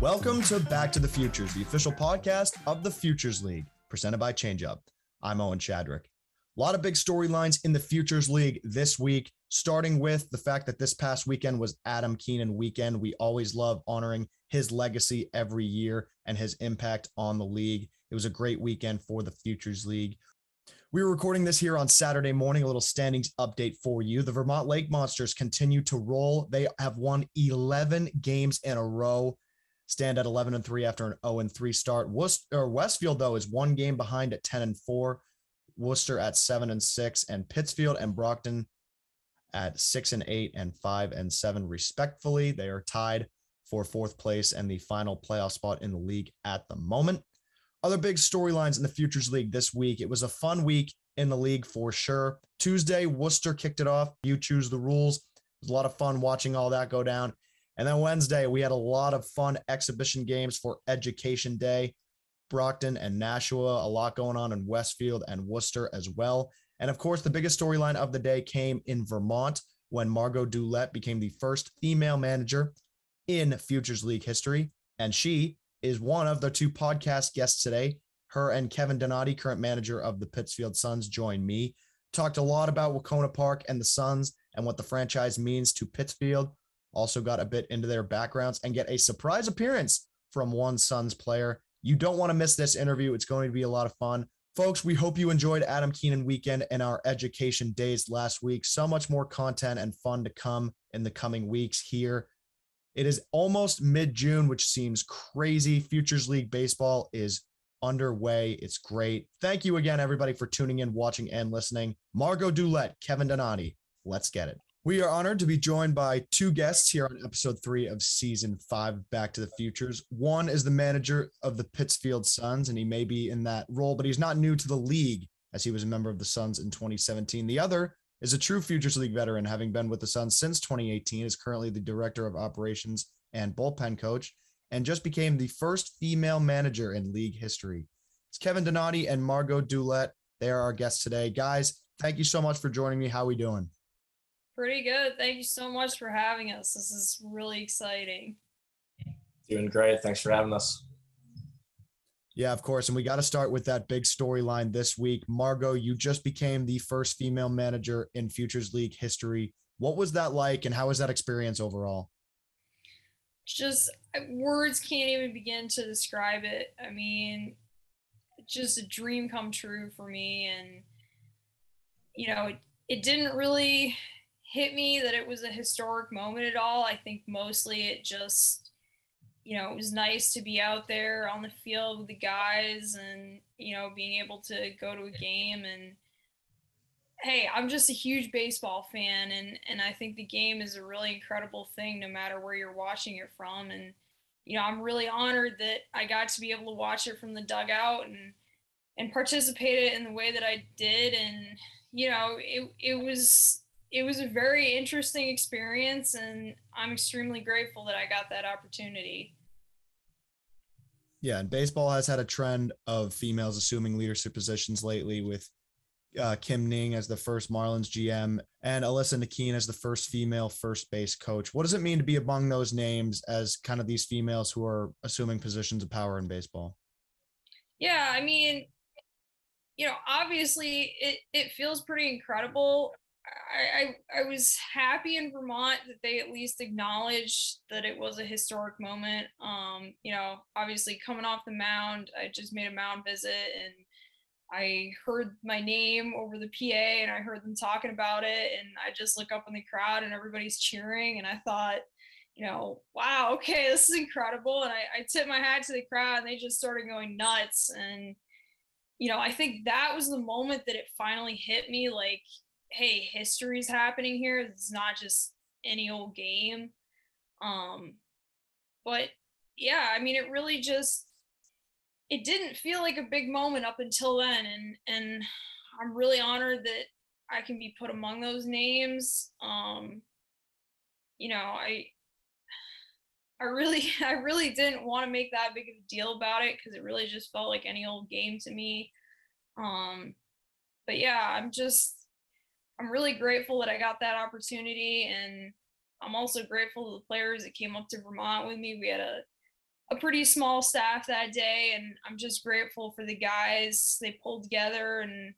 Welcome to Back to the Futures, the official podcast of the Futures League, presented by ChangeUp. I'm Owen Shadrick. A lot of big storylines in the Futures League this week, starting with the fact that this past weekend was Adam Keenan weekend. We always love honoring his legacy every year and his impact on the league. It was a great weekend for the Futures League. We were recording this here on Saturday morning, a little standings update for you. The Vermont Lake Monsters continue to roll. They have won 11 games in a row stand at 11 and 3 after an 0 and 3 start. Worcester, Westfield, though, is one game behind at 10 and 4. Worcester at 7 and 6, and Pittsfield and Brockton at 6 and 8 and 5 and 7, respectfully. They are tied for fourth place and the final playoff spot in the league at the moment. Other big storylines in the Futures League this week. It was a fun week in the league for sure. Tuesday, Worcester kicked it off. You choose the rules. It was a lot of fun watching all that go down. And then Wednesday, we had a lot of fun exhibition games for Education Day. Brockton and Nashua, a lot going on in Westfield and Worcester as well. And of course, the biggest storyline of the day came in Vermont when Margot Dulett became the first female manager in Futures League history. And she is one of the two podcast guests today. Her and Kevin Donati, current manager of the Pittsfield Suns, joined me. Talked a lot about Wahconah Park and the Suns and what the franchise means to Pittsfield also got a bit into their backgrounds and get a surprise appearance from one Suns player. You don't want to miss this interview. It's going to be a lot of fun. Folks, we hope you enjoyed Adam Keenan weekend and our education days last week. So much more content and fun to come in the coming weeks here. It is almost mid June, which seems crazy. Futures League baseball is underway. It's great. Thank you again, everybody, for tuning in, watching, and listening. Margot Dulett, Kevin Donati. Let's get it. We are honored to be joined by two guests here on episode three of season five of Back to the Futures. One is the manager of the Pittsfield Suns, and he may be in that role, but he's not new to the league as he was a member of the Suns in 2017. The other is a true Futures League veteran, having been with the Suns since 2018, is currently the director of operations and bullpen coach, and just became the first female manager in league history. It's Kevin Donati and Margot Dulett. They are our guests today. Guys, thank you so much for joining me. How are we doing? Pretty good. Thank you so much for having us. This is really exciting. Doing great. Thanks for having us. Yeah, of course. And we got to start with that big storyline this week. Margot, you just became the first female manager in Futures League history. What was that like and how was that experience overall? Just words can't even begin to describe it. I mean, just a dream come true for me. And, you know, it, it didn't really hit me that it was a historic moment at all. I think mostly it just, you know, it was nice to be out there on the field with the guys and, you know, being able to go to a game. And hey, I'm just a huge baseball fan and and I think the game is a really incredible thing no matter where you're watching it from. And you know, I'm really honored that I got to be able to watch it from the dugout and and participate in the way that I did. And you know, it it was it was a very interesting experience and I'm extremely grateful that I got that opportunity. Yeah, and baseball has had a trend of females assuming leadership positions lately with uh, Kim Ning as the first Marlins GM and Alyssa Nakken as the first female first base coach. What does it mean to be among those names as kind of these females who are assuming positions of power in baseball? Yeah, I mean, you know, obviously it, it feels pretty incredible. I, I, I was happy in Vermont that they at least acknowledged that it was a historic moment. Um, you know, obviously coming off the mound, I just made a mound visit and I heard my name over the PA and I heard them talking about it and I just look up in the crowd and everybody's cheering and I thought, you know, wow, okay, this is incredible. And I, I tipped my hat to the crowd and they just started going nuts. And, you know, I think that was the moment that it finally hit me like, hey, history's happening here. It's not just any old game. Um, but yeah, I mean, it really just it didn't feel like a big moment up until then, and and I'm really honored that I can be put among those names. Um, you know, I I really I really didn't want to make that big of a deal about it because it really just felt like any old game to me. Um, but yeah, I'm just I'm really grateful that I got that opportunity, and I'm also grateful to the players that came up to Vermont with me. We had a a pretty small staff that day, and I'm just grateful for the guys. They pulled together and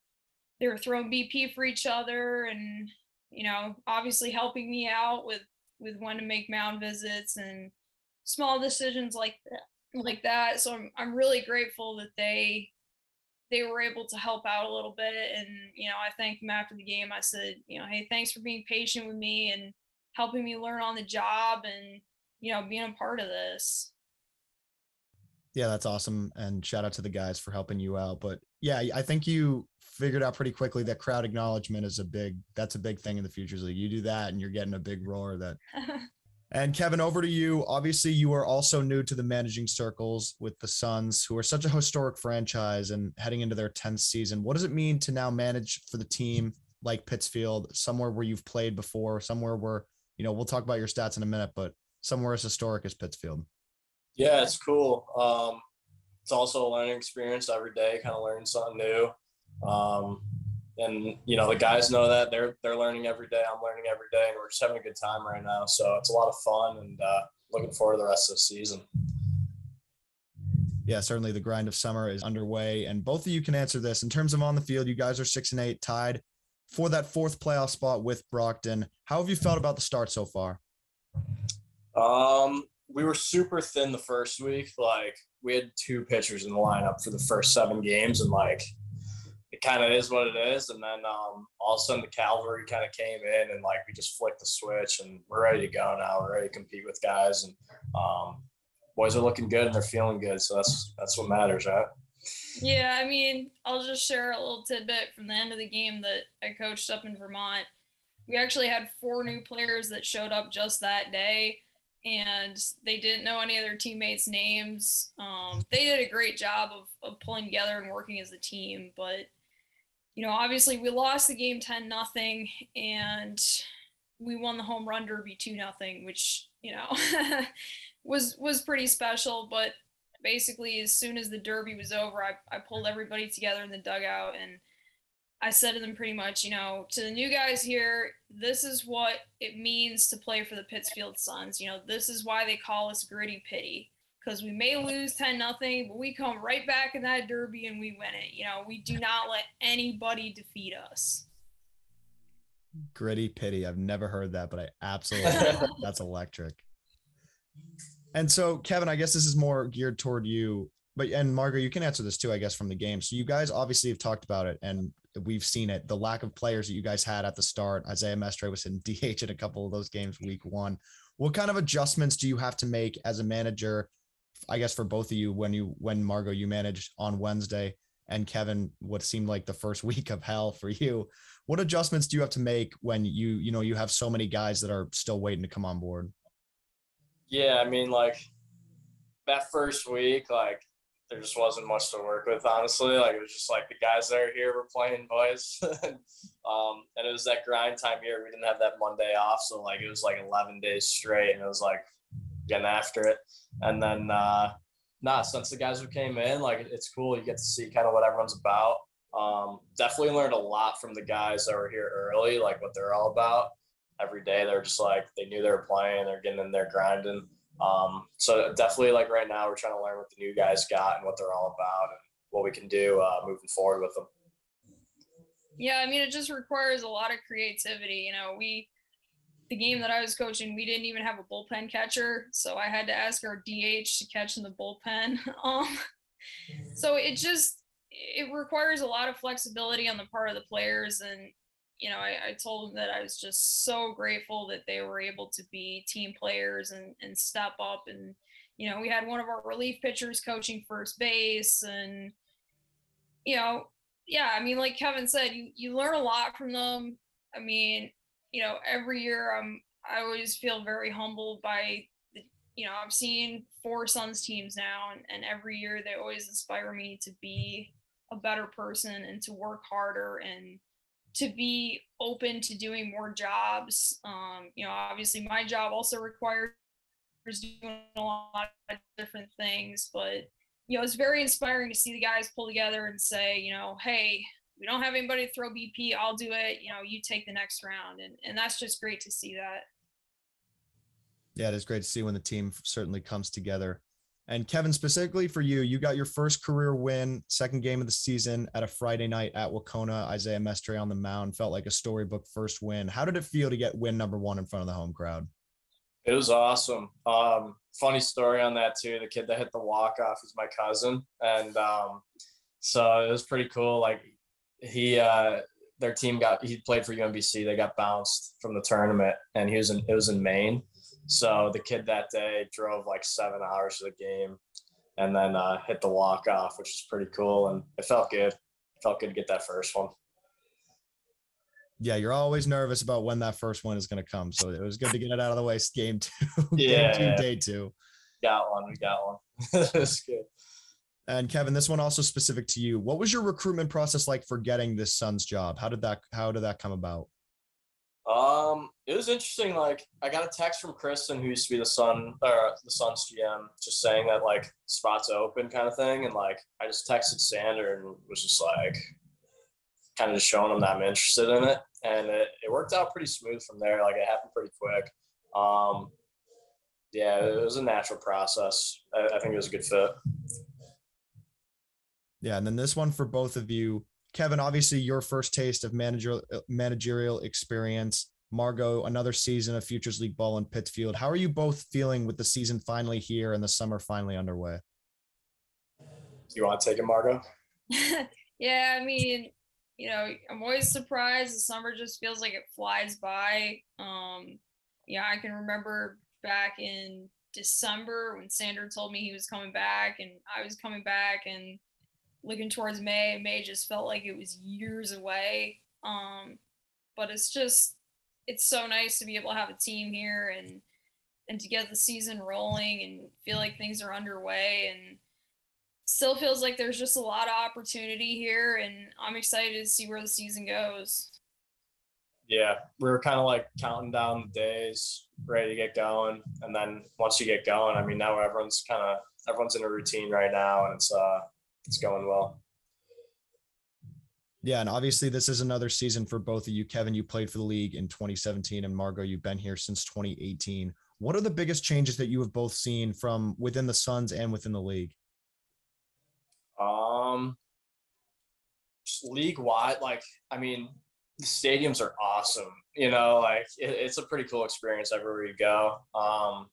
they were throwing BP for each other, and you know, obviously helping me out with with when to make mound visits and small decisions like that like that. So I'm I'm really grateful that they they were able to help out a little bit. And, you know, I thanked them after the game. I said, you know, hey, thanks for being patient with me and helping me learn on the job and, you know, being a part of this. Yeah, that's awesome. And shout out to the guys for helping you out. But yeah, I think you figured out pretty quickly that crowd acknowledgement is a big that's a big thing in the futures league. You do that and you're getting a big roar that And Kevin, over to you. Obviously, you are also new to the managing circles with the Suns, who are such a historic franchise and heading into their 10th season. What does it mean to now manage for the team like Pittsfield, somewhere where you've played before, somewhere where, you know, we'll talk about your stats in a minute, but somewhere as historic as Pittsfield? Yeah, it's cool. Um, it's also a learning experience every day, kind of learning something new. Um, and you know the guys know that they're they're learning every day. I'm learning every day, and we're just having a good time right now. So it's a lot of fun, and uh, looking forward to the rest of the season. Yeah, certainly the grind of summer is underway, and both of you can answer this in terms of on the field. You guys are six and eight, tied for that fourth playoff spot with Brockton. How have you felt about the start so far? Um, we were super thin the first week. Like we had two pitchers in the lineup for the first seven games, and like kind of is what it is. And then um, all of a sudden the cavalry kind of came in and like we just flicked the switch and we're ready to go now. We're ready to compete with guys and um, boys are looking good and they're feeling good. So that's that's what matters, right? Yeah, I mean, I'll just share a little tidbit from the end of the game that I coached up in Vermont. We actually had four new players that showed up just that day, and they didn't know any of their teammates' names. Um, they did a great job of, of pulling together and working as a team, but you know, obviously we lost the game 10 nothing and we won the home run derby 2 nothing, which, you know, was was pretty special, but basically as soon as the derby was over, I, I pulled everybody together in the dugout and I said to them pretty much, you know, to the new guys here, this is what it means to play for the Pittsfield Suns. You know, this is why they call us gritty pity because we may lose 10 nothing, but we come right back in that derby and we win it. You know, we do not let anybody defeat us. Gritty pity. I've never heard that, but I absolutely that's electric. And so, Kevin, I guess this is more geared toward you, but and Margot, you can answer this too, I guess, from the game. So you guys obviously have talked about it and we've seen it. The lack of players that you guys had at the start. Isaiah Mestre was in DH in a couple of those games week one. What kind of adjustments do you have to make as a manager I guess for both of you when you when Margot you managed on Wednesday and Kevin what seemed like the first week of hell for you. What adjustments do you have to make when you you know you have so many guys that are still waiting to come on board? Yeah, I mean like that first week like there just wasn't much to work with honestly like it was just like the guys that are here were playing boys um, and it was that grind time here we didn't have that monday off so like it was like 11 days straight and it was like getting after it and then, uh, nah, since the guys who came in, like it's cool. You get to see kind of what everyone's about. Um, definitely learned a lot from the guys that were here early, like what they're all about. Every day, they're just like they knew they were playing, they're getting in there grinding. Um, so definitely, like right now, we're trying to learn what the new guys got and what they're all about, and what we can do uh, moving forward with them. Yeah, I mean, it just requires a lot of creativity. You know, we the game that I was coaching, we didn't even have a bullpen catcher, so I had to ask our DH to catch in the bullpen. Um, so it just it requires a lot of flexibility on the part of the players, and you know, I, I told them that I was just so grateful that they were able to be team players and and step up, and you know, we had one of our relief pitchers coaching first base, and you know, yeah, I mean, like Kevin said, you you learn a lot from them. I mean, you know, every year I'm I always feel very humbled by the you know, I've seen four Suns teams now and, and every year they always inspire me to be a better person and to work harder and to be open to doing more jobs. Um, you know, obviously my job also requires doing a lot of different things, but you know, it's very inspiring to see the guys pull together and say, you know, hey, we don't have anybody to throw BP, I'll do it. You know, you take the next round. And, and that's just great to see that. Yeah, it is great to see when the team certainly comes together. And Kevin, specifically for you, you got your first career win, second game of the season at a Friday night at Wahconah. Isaiah Mestre on the mound felt like a storybook first win. How did it feel to get win number one in front of the home crowd? It was awesome. Um, funny story on that too. The kid that hit the walk off is my cousin, and um, so it was pretty cool. Like he, uh, their team got he played for UMBC. They got bounced from the tournament, and he was in it was in Maine. So the kid that day drove like seven hours to the game, and then uh, hit the walk off, which was pretty cool, and it felt good. It felt good to get that first one yeah, you're always nervous about when that first one is going to come. So it was good to get it out of the way. Game two, yeah, game two, day two. Got one. We got one. That's good. And Kevin, this one also specific to you. What was your recruitment process like for getting this Suns job? How did that How did that come about? Um, it was interesting. Like, I got a text from Kristen, who used to be the Sun or the Suns GM, just saying that like spots open, kind of thing. And like, I just texted Sander and was just like, kind of just showing him that I'm interested in it and it, it worked out pretty smooth from there. Like it happened pretty quick. Um, yeah, it was a natural process. I, I think it was a good fit. Yeah, and then this one for both of you, Kevin. Obviously, your first taste of managerial managerial experience. Margot, another season of Futures League ball in Pittsfield. How are you both feeling with the season finally here and the summer finally underway? You want to take it, Margot? yeah, I mean, you know, I'm always surprised. The summer just feels like it flies by. Um, yeah, I can remember back in December when Sander told me he was coming back and I was coming back and looking towards May. May just felt like it was years away. Um, but it's just it's so nice to be able to have a team here and and to get the season rolling and feel like things are underway and still feels like there's just a lot of opportunity here, and I'm excited to see where the season goes. Yeah, we were kind of like counting down the days, ready to get going, and then once you get going, I mean, now everyone's kind of everyone's in a routine right now, and it's uh it's going well. Yeah, and obviously this is another season for both of you. Kevin, you played for the league in 2017, and Margot, you've been here since 2018. What are the biggest changes that you have both seen from within the Suns and within the league? Um, league wide, like I mean, the stadiums are awesome. You know, like it, it's a pretty cool experience everywhere you go. Um,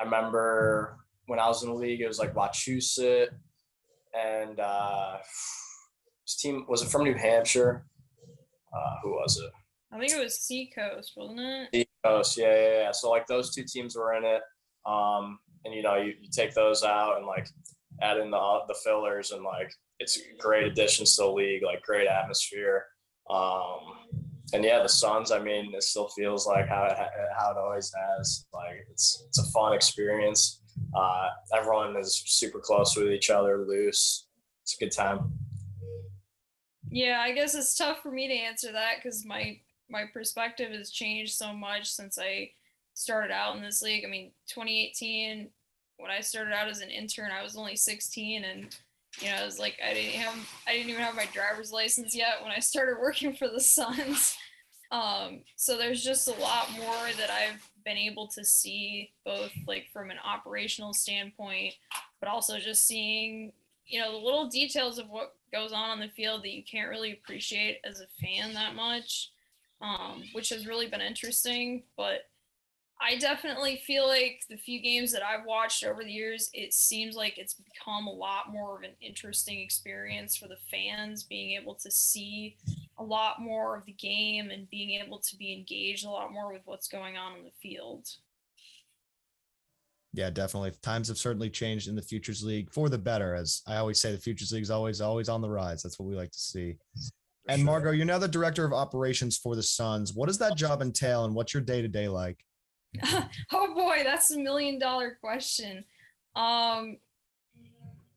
I remember when I was in the league, it was like Wachusett, and uh, this team was it from New Hampshire? Uh, who was it? I think it was Seacoast, wasn't it? Seacoast, yeah, yeah, yeah. So like those two teams were in it. Um, and you know, you, you take those out and like add in the the fillers and like it's great additions to the league, like great atmosphere. Um, and yeah, the Suns. I mean, it still feels like how it, how it always has. Like it's it's a fun experience. Uh, everyone is super close with each other, loose. It's a good time. Yeah, I guess it's tough for me to answer that because my my perspective has changed so much since I started out in this league. I mean, 2018 when I started out as an intern, I was only 16 and you know, I was like I didn't have I didn't even have my driver's license yet when I started working for the Suns. Um, so there's just a lot more that I've been able to see both like from an operational standpoint, but also just seeing, you know, the little details of what goes on on the field that you can't really appreciate as a fan that much, um, which has really been interesting. But I definitely feel like the few games that I've watched over the years, it seems like it's become a lot more of an interesting experience for the fans, being able to see a lot more of the game and being able to be engaged a lot more with what's going on in the field. Yeah, definitely. Times have certainly changed in the Futures League for the better. As I always say, the Futures League is always, always on the rise. That's what we like to see. and Margot, you're now the director of operations for the Suns. What does that job entail, and what's your day to day like? oh boy, that's a million dollar question. Um,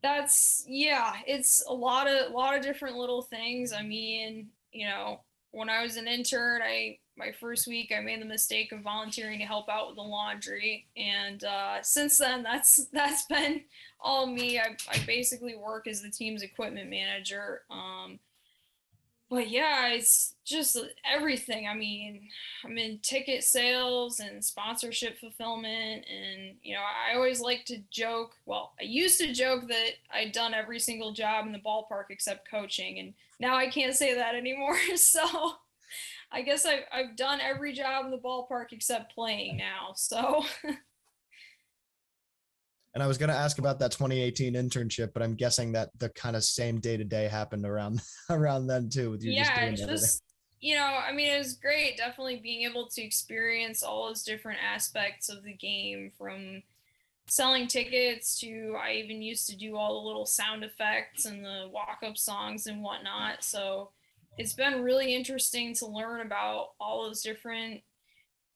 that's yeah, it's a lot of a lot of different little things. I mean, you know, when I was an intern, I my first week I made the mistake of volunteering to help out with the laundry, and uh, since then that's that's been all me. I, I basically work as the team's equipment manager. Um, but yeah, it's just everything. I mean, I'm in ticket sales and sponsorship fulfillment. And, you know, I always like to joke. Well, I used to joke that I'd done every single job in the ballpark except coaching. And now I can't say that anymore. So I guess I've, I've done every job in the ballpark except playing now. So. And I was going to ask about that 2018 internship, but I'm guessing that the kind of same day to day happened around around then too. With you yeah, just, just you know, I mean, it was great. Definitely being able to experience all those different aspects of the game, from selling tickets to I even used to do all the little sound effects and the walk up songs and whatnot. So it's been really interesting to learn about all those different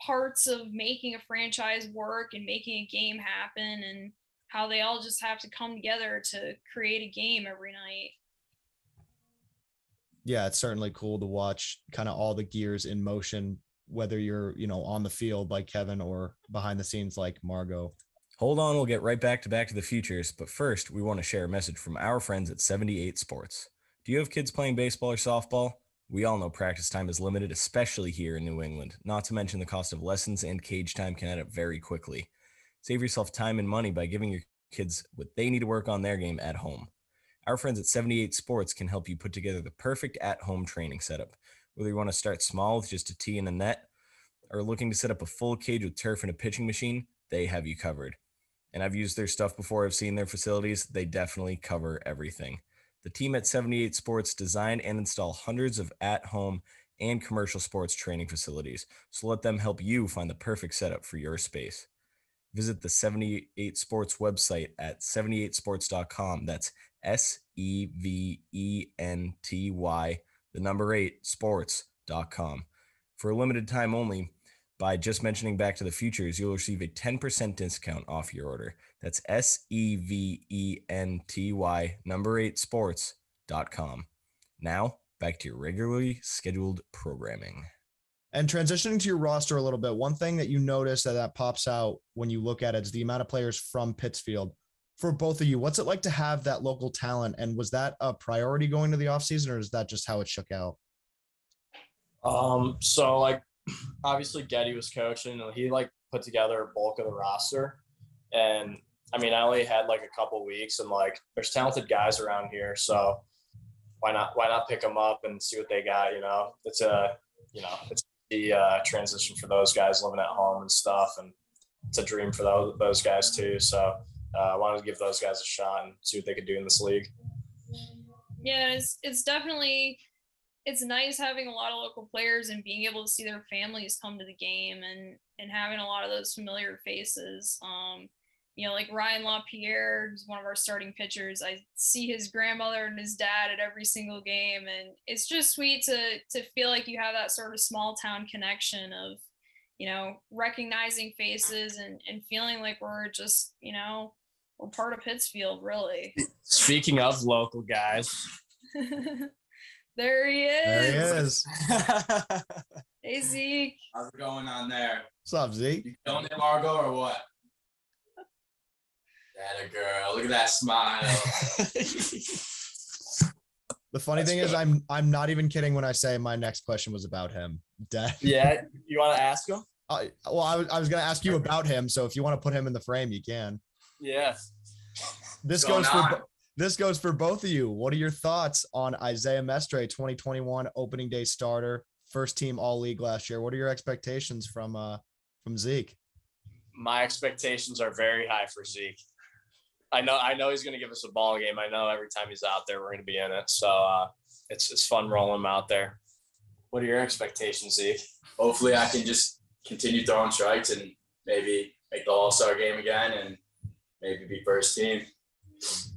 parts of making a franchise work and making a game happen and how they all just have to come together to create a game every night. Yeah, it's certainly cool to watch kind of all the gears in motion, whether you're, you know, on the field like Kevin or behind the scenes like Margot. Hold on, we'll get right back to Back to the Futures. But first, we want to share a message from our friends at 78 Sports. Do you have kids playing baseball or softball? We all know practice time is limited, especially here in New England, not to mention the cost of lessons and cage time can add up very quickly. Save yourself time and money by giving your kids what they need to work on their game at home. Our friends at 78 Sports can help you put together the perfect at home training setup. Whether you want to start small with just a tee and a net, or looking to set up a full cage with turf and a pitching machine, they have you covered. And I've used their stuff before, I've seen their facilities. They definitely cover everything. The team at 78 Sports design and install hundreds of at home and commercial sports training facilities. So let them help you find the perfect setup for your space visit the 78 Sports website at 78sports.com. That's S E V E N T Y, the number eight, sports.com. For a limited time only, by just mentioning Back to the Futures, you'll receive a 10% discount off your order. That's S E V E N T Y, number eight, sports.com. Now, back to your regularly scheduled programming. And transitioning to your roster a little bit, one thing that you notice that that pops out when you look at it is the amount of players from Pittsfield. For both of you, what's it like to have that local talent? And was that a priority going to the offseason or is that just how it shook out? Um, so like obviously Getty was coaching, and he like put together a bulk of the roster. And I mean, I only had like a couple weeks and like there's talented guys around here. So why not why not pick them up and see what they got, you know? It's a you know, it's the uh, transition for those guys living at home and stuff. And it's a dream for those, those guys too. So uh, I wanted to give those guys a shot and see what they could do in this league. Yeah, it's, it's definitely it's nice having a lot of local players and being able to see their families come to the game and and having a lot of those familiar faces. Um, you know, like Ryan LaPierre, who's one of our starting pitchers. I see his grandmother and his dad at every single game, and it's just sweet to to feel like you have that sort of small town connection of, you know, recognizing faces and and feeling like we're just, you know, we're part of Pittsfield, really. Speaking of local guys. there he is. There he is. hey Zeke. How's it going on there? What's up, Zeke? You killing it, Margot, or what? That a girl. Look at that smile. the funny That's thing good. is, I'm I'm not even kidding when I say my next question was about him. Dad. Yeah, you want to ask him? Uh, well, I was, I was going to ask you about him. So if you want to put him in the frame, you can. Yeah. This goes for this goes for both of you. What are your thoughts on Isaiah Mestre, 2021 opening day starter, first team all league last year? What are your expectations from uh from Zeke? My expectations are very high for Zeke. I know I know he's going to give us a ball game. I know every time he's out there, we're going to be in it. So uh, it's it's fun rolling him out there. What are your expectations, Zeke? Hopefully, I can just continue throwing strikes and maybe make the All Star game again and maybe be first team. It's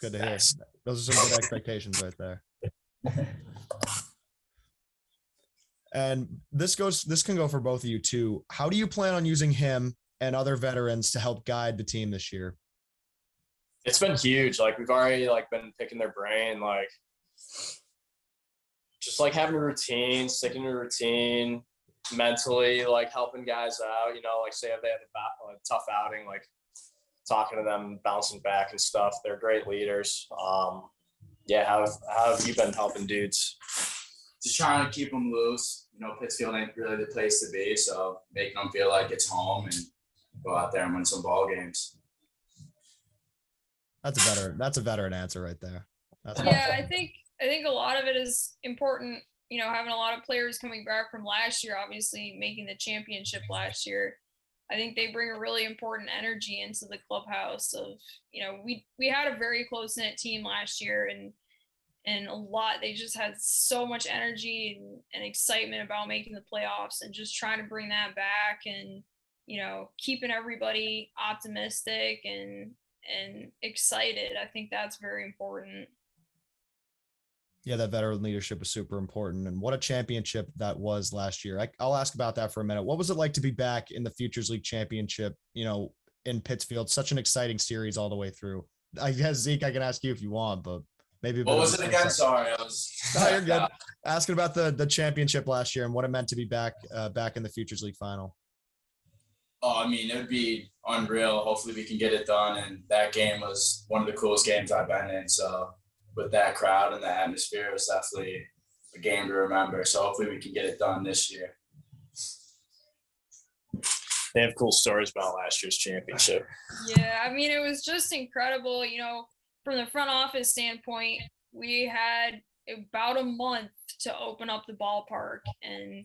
good to hear. Those are some good expectations right there. And this goes this can go for both of you too. How do you plan on using him and other veterans to help guide the team this year? It's been huge. Like we've already like been picking their brain, like just like having a routine, sticking to a routine, mentally like helping guys out. You know, like say if they have a, a tough outing, like talking to them, bouncing back and stuff. They're great leaders. Um, Yeah, how how have you been helping dudes? Just trying to keep them loose. You know, Pittsfield ain't really the place to be, so making them feel like it's home and go out there and win some ball games. That's a better. That's a veteran answer right there. That's yeah, I think I think a lot of it is important. You know, having a lot of players coming back from last year, obviously making the championship last year. I think they bring a really important energy into the clubhouse. Of you know, we we had a very close knit team last year, and and a lot. They just had so much energy and, and excitement about making the playoffs, and just trying to bring that back, and you know, keeping everybody optimistic and and excited. I think that's very important. Yeah, that veteran leadership is super important. And what a championship that was last year. I, will ask about that for a minute. What was it like to be back in the Futures League championship, you know, in Pittsfield? Such an exciting series all the way through. I guess, Zeke, I can ask you if you want, but maybe. What was it again? Sorry, I was. no, you're good. Asking about the the championship last year and what it meant to be back uh, back in the Futures League final. Oh, I mean, it would be unreal. Hopefully, we can get it done. And that game was one of the coolest games I've been in. So, with that crowd and the atmosphere, it was definitely a game to remember. So, hopefully, we can get it done this year. They have cool stories about last year's championship. Yeah, I mean, it was just incredible. You know, from the front office standpoint, we had about a month to open up the ballpark and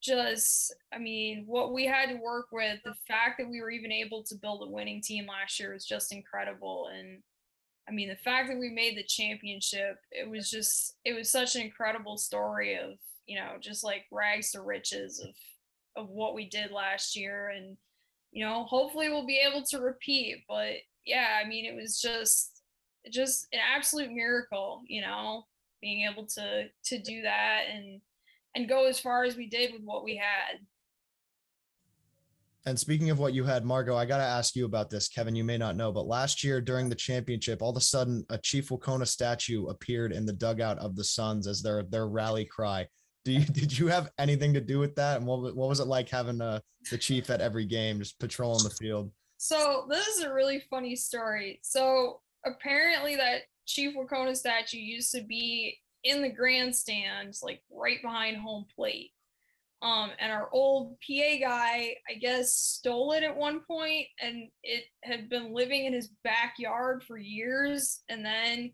just i mean what we had to work with the fact that we were even able to build a winning team last year was just incredible. And i mean the fact that we made the championship it was just it was such an incredible story of you know just like rags to riches of of what we did last year. And you know hopefully we'll be able to repeat but yeah i mean it was just just an absolute miracle you know being able to to do that. And and go as far as we did with what we had. And speaking of what you had, Margot, I got to ask you about this. Kevin, you may not know, but last year during the championship, all of a sudden a Chief Wahconah statue appeared in the dugout of the Suns as their their rally cry. Do you did you have anything to do with that? And what what was it like having uh, the Chief at every game, just patrolling the field? So this is a really funny story. So apparently that Chief Wahconah statue used to be in the grandstands, like right behind home plate. Um, and our old PA guy, I guess, stole it at one point, and it had been living in his backyard for years. And then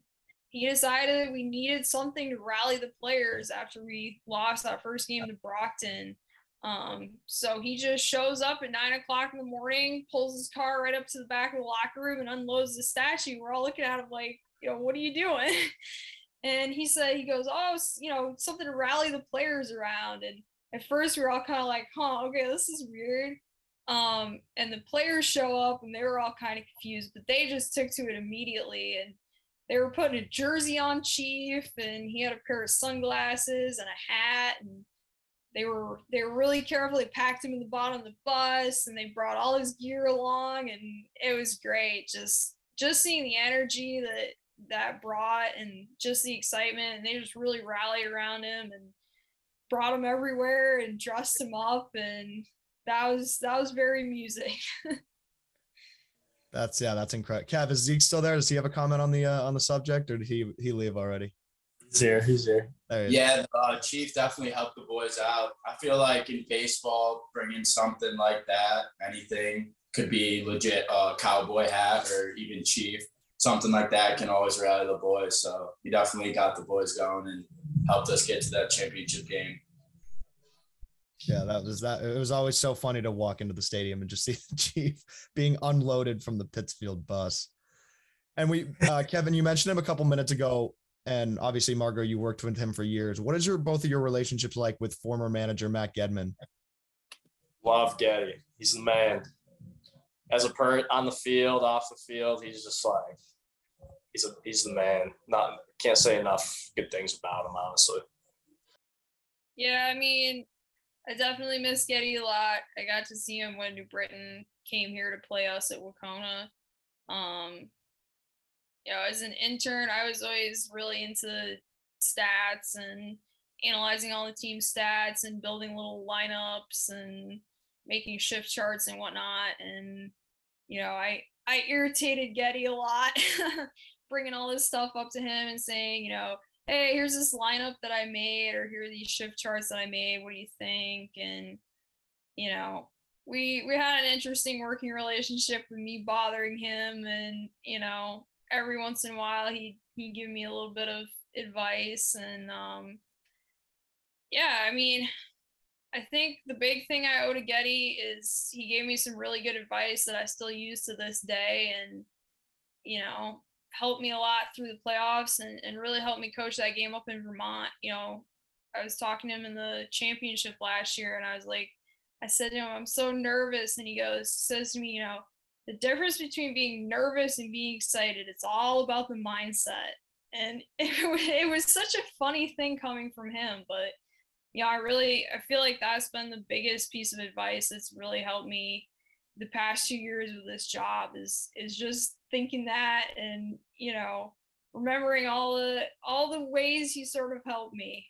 he decided we needed something to rally the players after we lost that first game to Brockton. Um, so he just shows up at nine o'clock in the morning, pulls his car right up to the back of the locker room, and unloads the statue. We're all looking at him like, you know, what are you doing? and he said he goes oh you know something to rally the players around. And at first we were all kind of like huh okay this is weird. Um and the players show up and they were all kind of confused but they just took to it immediately. And they were putting a jersey on chief and he had a pair of sunglasses and a hat and they were they were really careful they packed him in the bottom of the bus and they brought all his gear along and it was great. Just just seeing the energy that that brought and just the excitement and they just really rallied around him and brought him everywhere and dressed him up and that was that was very amusing. that's yeah, that's incredible. Kev, is Zeke still there? Does he have a comment on the uh, on the subject or did he he leave already? He's here. He's here. There he yeah, uh, Chief definitely helped the boys out. I feel like in baseball, bringing something like that, anything could be legit a uh, cowboy hat or even Chief something like that can always rally the boys. So he definitely got the boys going and helped us get to that championship game. Yeah, that was that. It was always so funny to walk into the stadium and just see the chief being unloaded from the Pittsfield bus. And we, uh, Kevin, you mentioned him a couple minutes ago, and obviously, Margot, you worked with him for years. What is your both of your relationships like with former manager Matt Gedman? Love Getty. He's the man. As a per on the field, off the field, he's just like he's a he's the man. Not can't say enough good things about him, honestly. Yeah, I mean, I definitely miss Getty a lot. I got to see him when New Britain came here to play us at Wahconah. Um, you know, as an intern, I was always really into stats and analyzing all the team stats and building little lineups and making shift charts and whatnot. And you know, I I irritated Getty a lot bringing all this stuff up to him and saying, you know, hey, here's this lineup that I made, or here are these shift charts that I made. What do you think? And you know, we we had an interesting working relationship with me bothering him, and you know, every once in a while he he give me a little bit of advice, and um, yeah, I mean. I think the big thing I owe to Getty is he gave me some really good advice that I still use to this day. And, you know, helped me a lot through the playoffs and, and really helped me coach that game up in Vermont. You know, I was talking to him in the championship last year and I was like, I said to him, I'm so nervous. And he goes, says to me, you know, the difference between being nervous and being excited, it's all about the mindset. And it, it was such a funny thing coming from him. But, yeah, I really, I feel like that's been the biggest piece of advice that's really helped me the past two years with this job is is just thinking that and you know remembering all the all the ways you sort of helped me.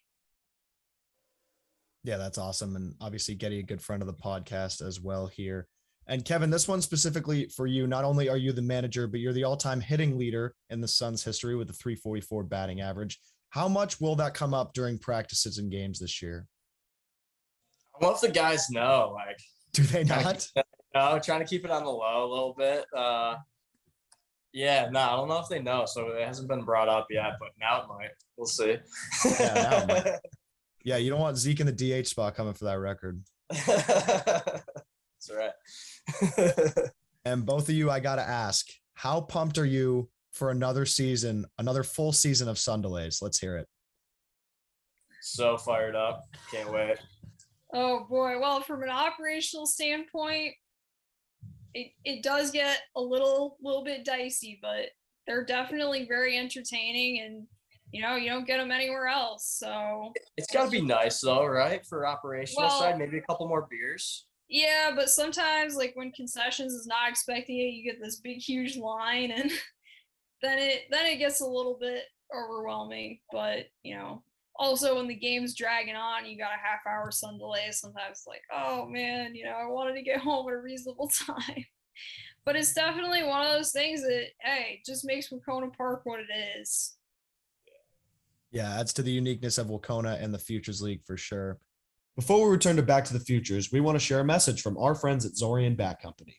Yeah that's awesome. And obviously getting a good friend of the podcast as well here. And kevin this one specifically for you not only are you the manager but you're the all-time hitting leader in the suns history with a 344 batting average. How much will that come up during practices and games this year? I want the guys know like do they not? no, trying to keep it on the low a little bit. Uh, yeah, no, I don't know if they know, so it hasn't been brought up yet, but now it might. We'll see. yeah, might. yeah, you don't want Zeke in the DH spot coming for that record. That's right. and both of you, I got to ask, how pumped are you for another season, another full season of Sun Delays? Let's hear it. So fired up. Can't wait. Oh boy. Well, from an operational standpoint, it, it does get a little little bit dicey, but they're definitely very entertaining and you know you don't get them anywhere else. So it's got to be nice though, right? For operational well, side, maybe a couple more beers. Yeah, but sometimes like when concessions is not expecting it, you get this big huge line and then it then it gets a little bit overwhelming. But you know, also when the game's dragging on, you got a half hour sun delay. Sometimes like, oh man, you know, I wanted to get home at a reasonable time. but it's definitely one of those things that hey, just makes Wahconah Park what it is. Yeah, adds to the uniqueness of Wahconah and the Futures League for sure. Before we return to Back to the Futures, we want to share a message from our friends at Zorian Bat Company.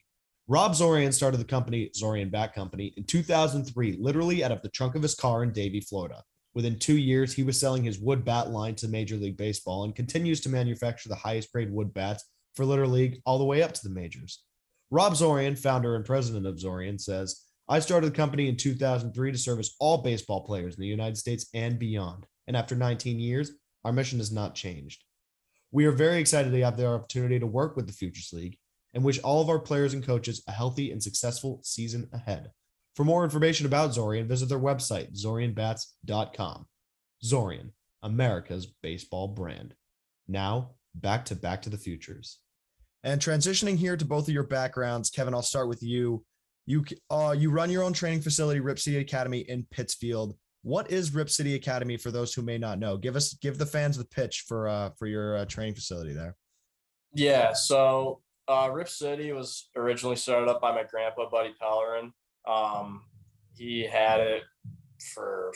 Rob Zorian started the company Zorian Bat Company in 2003, literally out of the trunk of his car in Davie, Florida. Within two years, he was selling his wood bat line to Major League Baseball and continues to manufacture the highest grade wood bats for Little League all the way up to the majors. Rob Zorian, founder and president of Zorian, says, I started the company in 2003 to service all baseball players in the United States and beyond. And after 19 years, our mission has not changed. We are very excited to have the opportunity to work with the Futures League and wish all of our players and coaches a healthy and successful season ahead. For more information about Zorian, visit their website, zorianbats.com. Zorian, America's baseball brand. Now, back to Back to the Futures. And transitioning here to both of your backgrounds, Kevin, I'll start with you. You uh, you run your own training facility, Rip City Academy in Pittsfield. What is Rip City Academy for those who may not know? Give us give the fans the pitch for uh, for your uh, training facility there. Yeah, so uh, Rip City was originally started up by my grandpa, Buddy Pellerin. Um, he had it for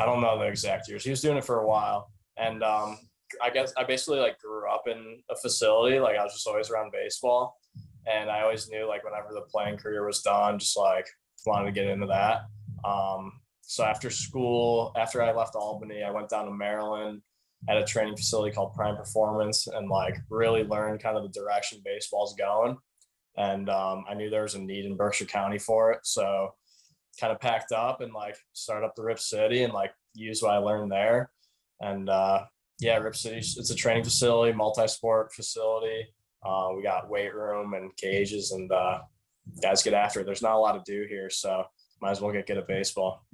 I don't know the exact years. He was doing it for a while, and um, I guess I basically like grew up in a facility. Like I was just always around baseball, and I always knew like whenever the playing career was done, just like wanted to get into that. Um, so after school, after I left Albany, I went down to Maryland at a training facility called Prime Performance, and like really learned kind of the direction baseball's going and um, I knew there was a need in Berkshire County for it. So kind of packed up and like start up the Rip City and like use what I learned there. And uh, yeah, Rip City, it's a training facility, multi-sport facility. Uh, we got weight room and cages and uh, guys get after it. There's not a lot to do here, so might as well get good at baseball.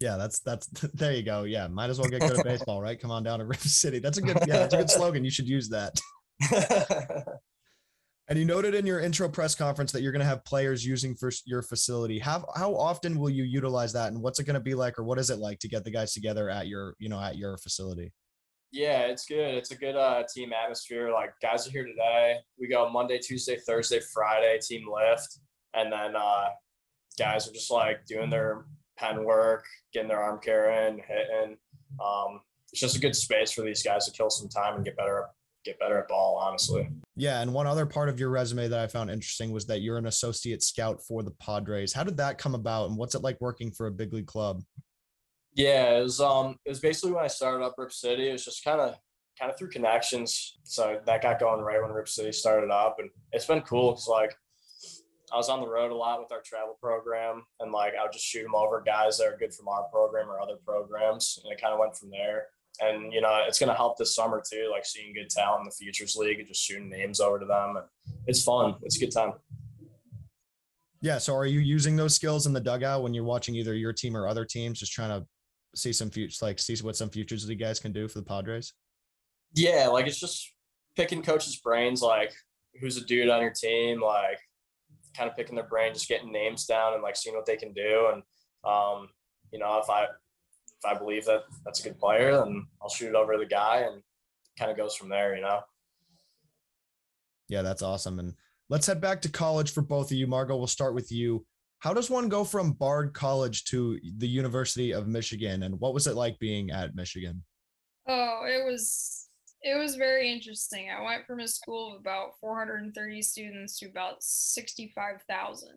Yeah, that's that's there you go. Yeah, might as well get good at baseball, right? Come on down to Rip City. That's a good yeah, that's a good slogan. You should use that. And you noted in your intro press conference that you're going to have players using for your facility. How how often will you utilize that, and what's it going to be like, or what is it like to get the guys together at your you know at your facility? Yeah, it's good. It's a good uh, team atmosphere. Like guys are here today. We go Monday, Tuesday, Thursday, Friday team lift, and then uh, guys are just like doing their pen work, getting their arm care in, hitting. Um, it's just a good space for these guys to kill some time and get better get better at ball, honestly. Yeah, and one other part of your resume that I found interesting was that you're an associate scout for the Padres. How did that come about, and what's it like working for a big league club? Yeah, it was um it was basically when I started up Rip City. It was just kind of kind of through connections. So that got going right when Rip City started up, and it's been cool because like I was on the road a lot with our travel program, and like I would just shoot them over guys that are good from our program or other programs, and it kind of went from there. And you know, it's gonna help this summer too, like seeing good talent in the futures league and just shooting names over to them, and it's fun. It's a good time. Yeah. So are you using those skills in the dugout when you're watching either your team or other teams, just trying to see some futures, like see what some futures you guys can do for the Padres? Yeah, like it's just picking coaches' brains, like who's a dude on your team, like kind of picking their brain, just getting names down and like seeing what they can do. And um, you know, if I if I believe that that's a good player, then I'll shoot it over to the guy and kind of goes from there, you know. Yeah, that's awesome. And let's head back to college for both of you. Margot, we'll start with you. How does one go from Bard College to the University of Michigan? And what was it like being at Michigan? Oh, it was it was very interesting. I went from a school of about 430 students to about 65,000.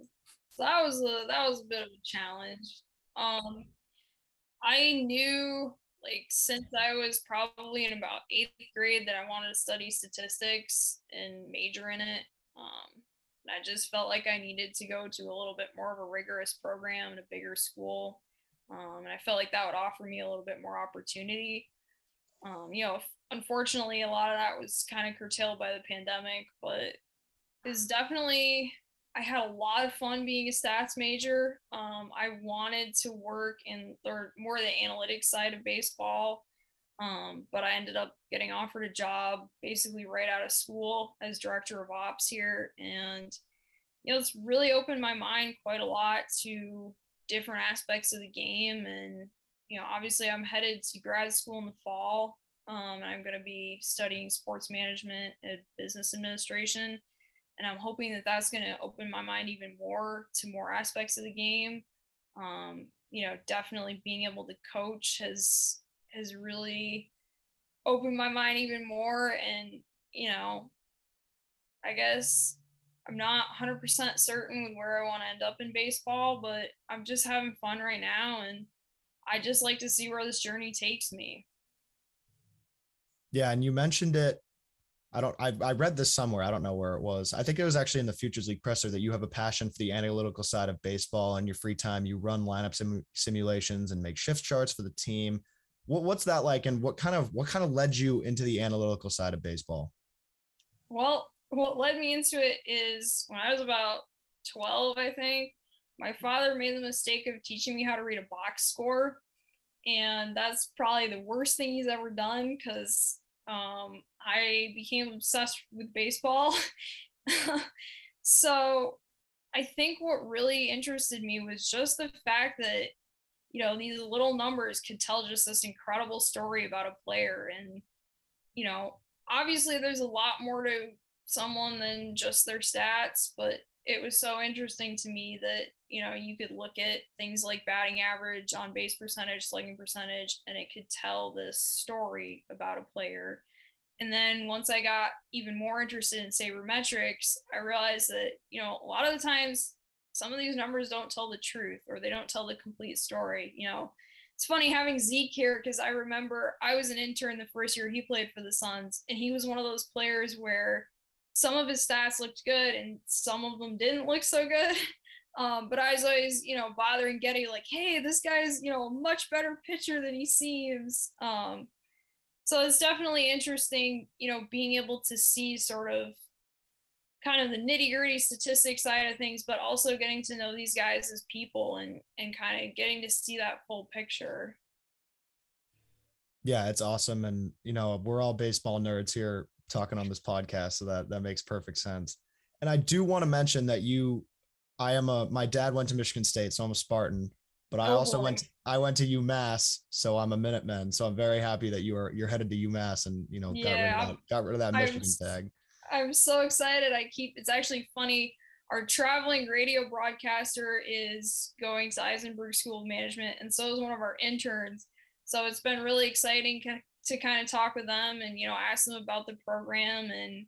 So that was a that was a bit of a challenge. Um, I knew like since I was probably in about eighth grade that I wanted to study statistics and major in it. Um, I just felt like I needed to go to a little bit more of a rigorous program in a bigger school. Um, and I felt like that would offer me a little bit more opportunity. Um, you know, unfortunately, a lot of that was kind of curtailed by the pandemic, but it's definitely, I had a lot of fun being a stats major. Um, I wanted to work in or more the analytics side of baseball. Um, but I ended up getting offered a job basically right out of school as director of ops here. And, you know, it's really opened my mind quite a lot to different aspects of the game. And, you know, obviously I'm headed to grad school in the fall. Um, and I'm going to be studying sports management and business administration. And I'm hoping that that's going to open my mind even more to more aspects of the game. Um, you know, definitely being able to coach has has really opened my mind even more. And, you know, I guess I'm not 100% certain with where I want to end up in baseball, but I'm just having fun right now. And I just like to see where this journey takes me. Yeah. And you mentioned it. I don't, I, I read this somewhere. I don't know where it was. I think it was actually in the Futures League presser that you have a passion for the analytical side of baseball. In your free time, you run lineup sim- simulations and make shift charts for the team what, what's that like and what kind of what kind of led you into the analytical side of baseball well what led me into it is when i was about 12 i think my father made the mistake of teaching me how to read a box score and that's probably the worst thing he's ever done because um, i became obsessed with baseball. So i think what really interested me was just the fact that you know these little numbers could tell just this incredible story about a player. And you know obviously there's a lot more to someone than just their stats but it was so interesting to me that you know you could look at things like batting average on base percentage slugging percentage and it could tell this story about a player and then once i got even more interested in sabermetrics i realized that you know a lot of the times some of these numbers don't tell the truth or they don't tell the complete story. You know, it's funny having Zeke here because I remember I was an intern the first year he played for the Suns, and he was one of those players where some of his stats looked good and some of them didn't look so good. Um, but I was always, you know, bothering Getty like, hey, this guy's, you know, a much better pitcher than he seems. Um, so it's definitely interesting, you know, being able to see sort of kind of the nitty gritty statistics side of things, but also getting to know these guys as people and and kind of getting to see that full picture. Yeah, it's awesome, and you know we're all baseball nerds here talking on this podcast, so that that makes perfect sense. And I do want to mention that you, I am a my dad went to Michigan State, so I'm a Spartan. But I oh also boy. went I went to UMass, so I'm a Minuteman. So I'm very happy that you are you're headed to UMass and you know yeah, got rid of that, got rid of that Michigan I'm, tag. I'm so excited. I keep it's actually funny. our traveling radio broadcaster is going to Isenberg School of Management, and so is one of our interns. So it's been really exciting to kind of talk with them and you know ask them about the program and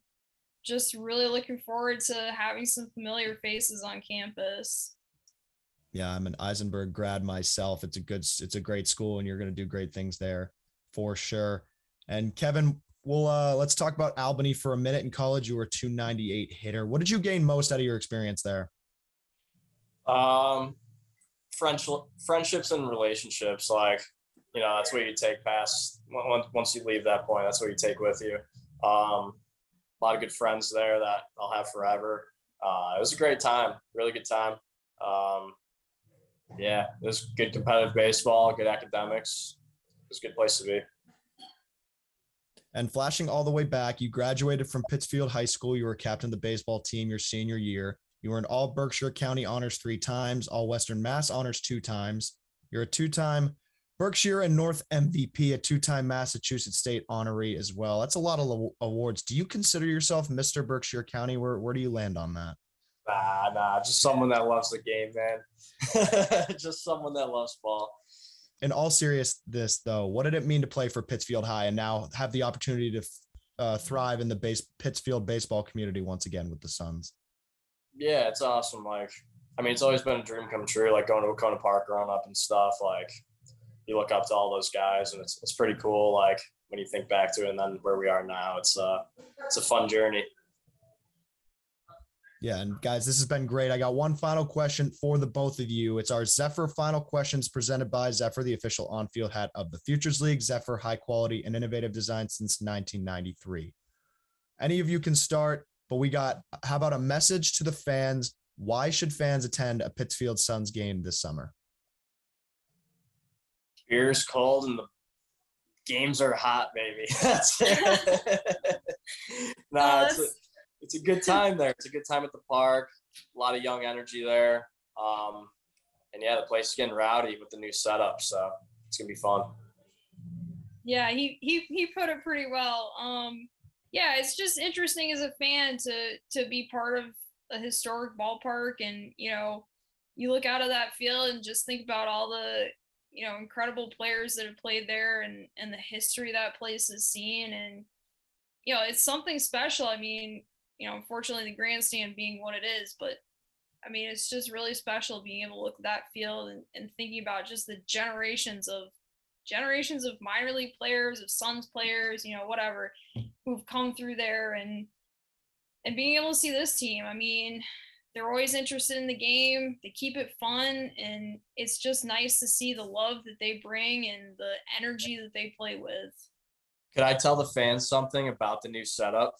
just really looking forward to having some familiar faces on campus. Yeah, I'm an Isenberg grad myself. It's a good, it's a great school, and you're going to do great things there for sure. And Kevin, well, uh, let's talk about Albany for a minute. In college, you were a 298 hitter. What did you gain most out of your experience there? Um, friendship, friendships and relationships. Like, you know, that's what you take past once you leave that point. That's what you take with you. Um, a lot of good friends there that I'll have forever. Uh, it was a great time, really good time. Um, yeah, it was good competitive baseball, good academics. It was a good place to be. And flashing all the way back, you graduated from Pittsfield High School. You were captain of the baseball team your senior year. You were in all Berkshire County honors three times, all Western Mass honors two times. You're a two time Berkshire and North MVP, a two time Massachusetts State honoree as well. That's a lot of awards. Do you consider yourself Mr. Berkshire County? Where, where do you land on that? Nah, nah, just someone that loves the game, man. just someone that loves ball in all seriousness, though, what did it mean to play for Pittsfield High and now have the opportunity to uh, thrive in the base Pittsfield baseball community once again with the Suns? Yeah, it's awesome. Like, I mean, it's always been a dream come true. Like going to Wahconah Park growing up and stuff. Like, you look up to all those guys, and it's it's pretty cool. Like when you think back to it, and then where we are now, it's uh, it's a fun journey. Yeah, and guys, this has been great. I got one final question for the both of you. It's our Zephyr final questions presented by Zephyr, the official on-field hat of the Futures League. Zephyr, high quality and innovative design since 1993. Any of you can start, but we got how about a message to the fans? Why should fans attend a Pittsfield Suns game this summer? Beer's cold and the games are hot, baby. That's nah, it's a, it's a good time there. It's a good time at the park. A lot of young energy there. Um, and yeah, the place is getting rowdy with the new setup, so it's gonna be fun. Yeah, he he he put it pretty well. Um, yeah, it's just interesting as a fan to to be part of a historic ballpark, and you know, you look out of that field and just think about all the you know incredible players that have played there and and the history that place has seen and you know it's something special i mean you know, unfortunately the grandstand being what it is, but I mean, it's just really special being able to look at that field and, and thinking about just the generations of generations of minor league players, of Suns players, you know, whatever, who've come through there and and being able to see this team. I mean, they're always interested in the game. They keep it fun, and it's just nice to see the love that they bring and the energy that they play with. Could I tell the fans something about the new setup?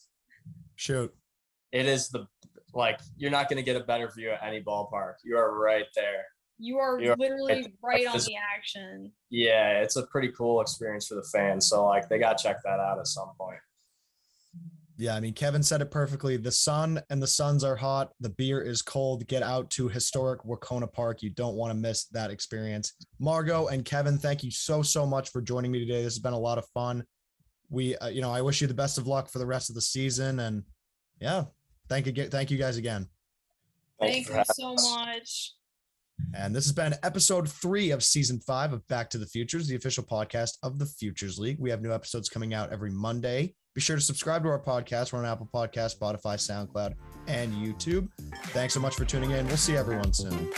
Shoot it is the like you're not going to get a better view at any ballpark. You are right there. You are, you are literally right, right on the action. Yeah, it's a pretty cool experience for the fans. So like they got to check that out at some point. Yeah, I mean Kevin said it perfectly. The sun and the suns are hot. The beer is cold. Get out to historic Wahconah Park. You don't want to miss that experience. Margot and Kevin, thank you so so much for joining me today. This has been a lot of fun. We, uh, you know, I wish you the best of luck for the rest of the season and yeah, thank you, thank you guys again. Thank, thank you so much. And this has been episode three of season five of Back to the Futures, the official podcast of the Futures League. We have new episodes coming out every Monday. Be sure to subscribe to our podcast. We're on Apple Podcast, Spotify, SoundCloud, and YouTube. Thanks so much for tuning in. We'll see everyone soon.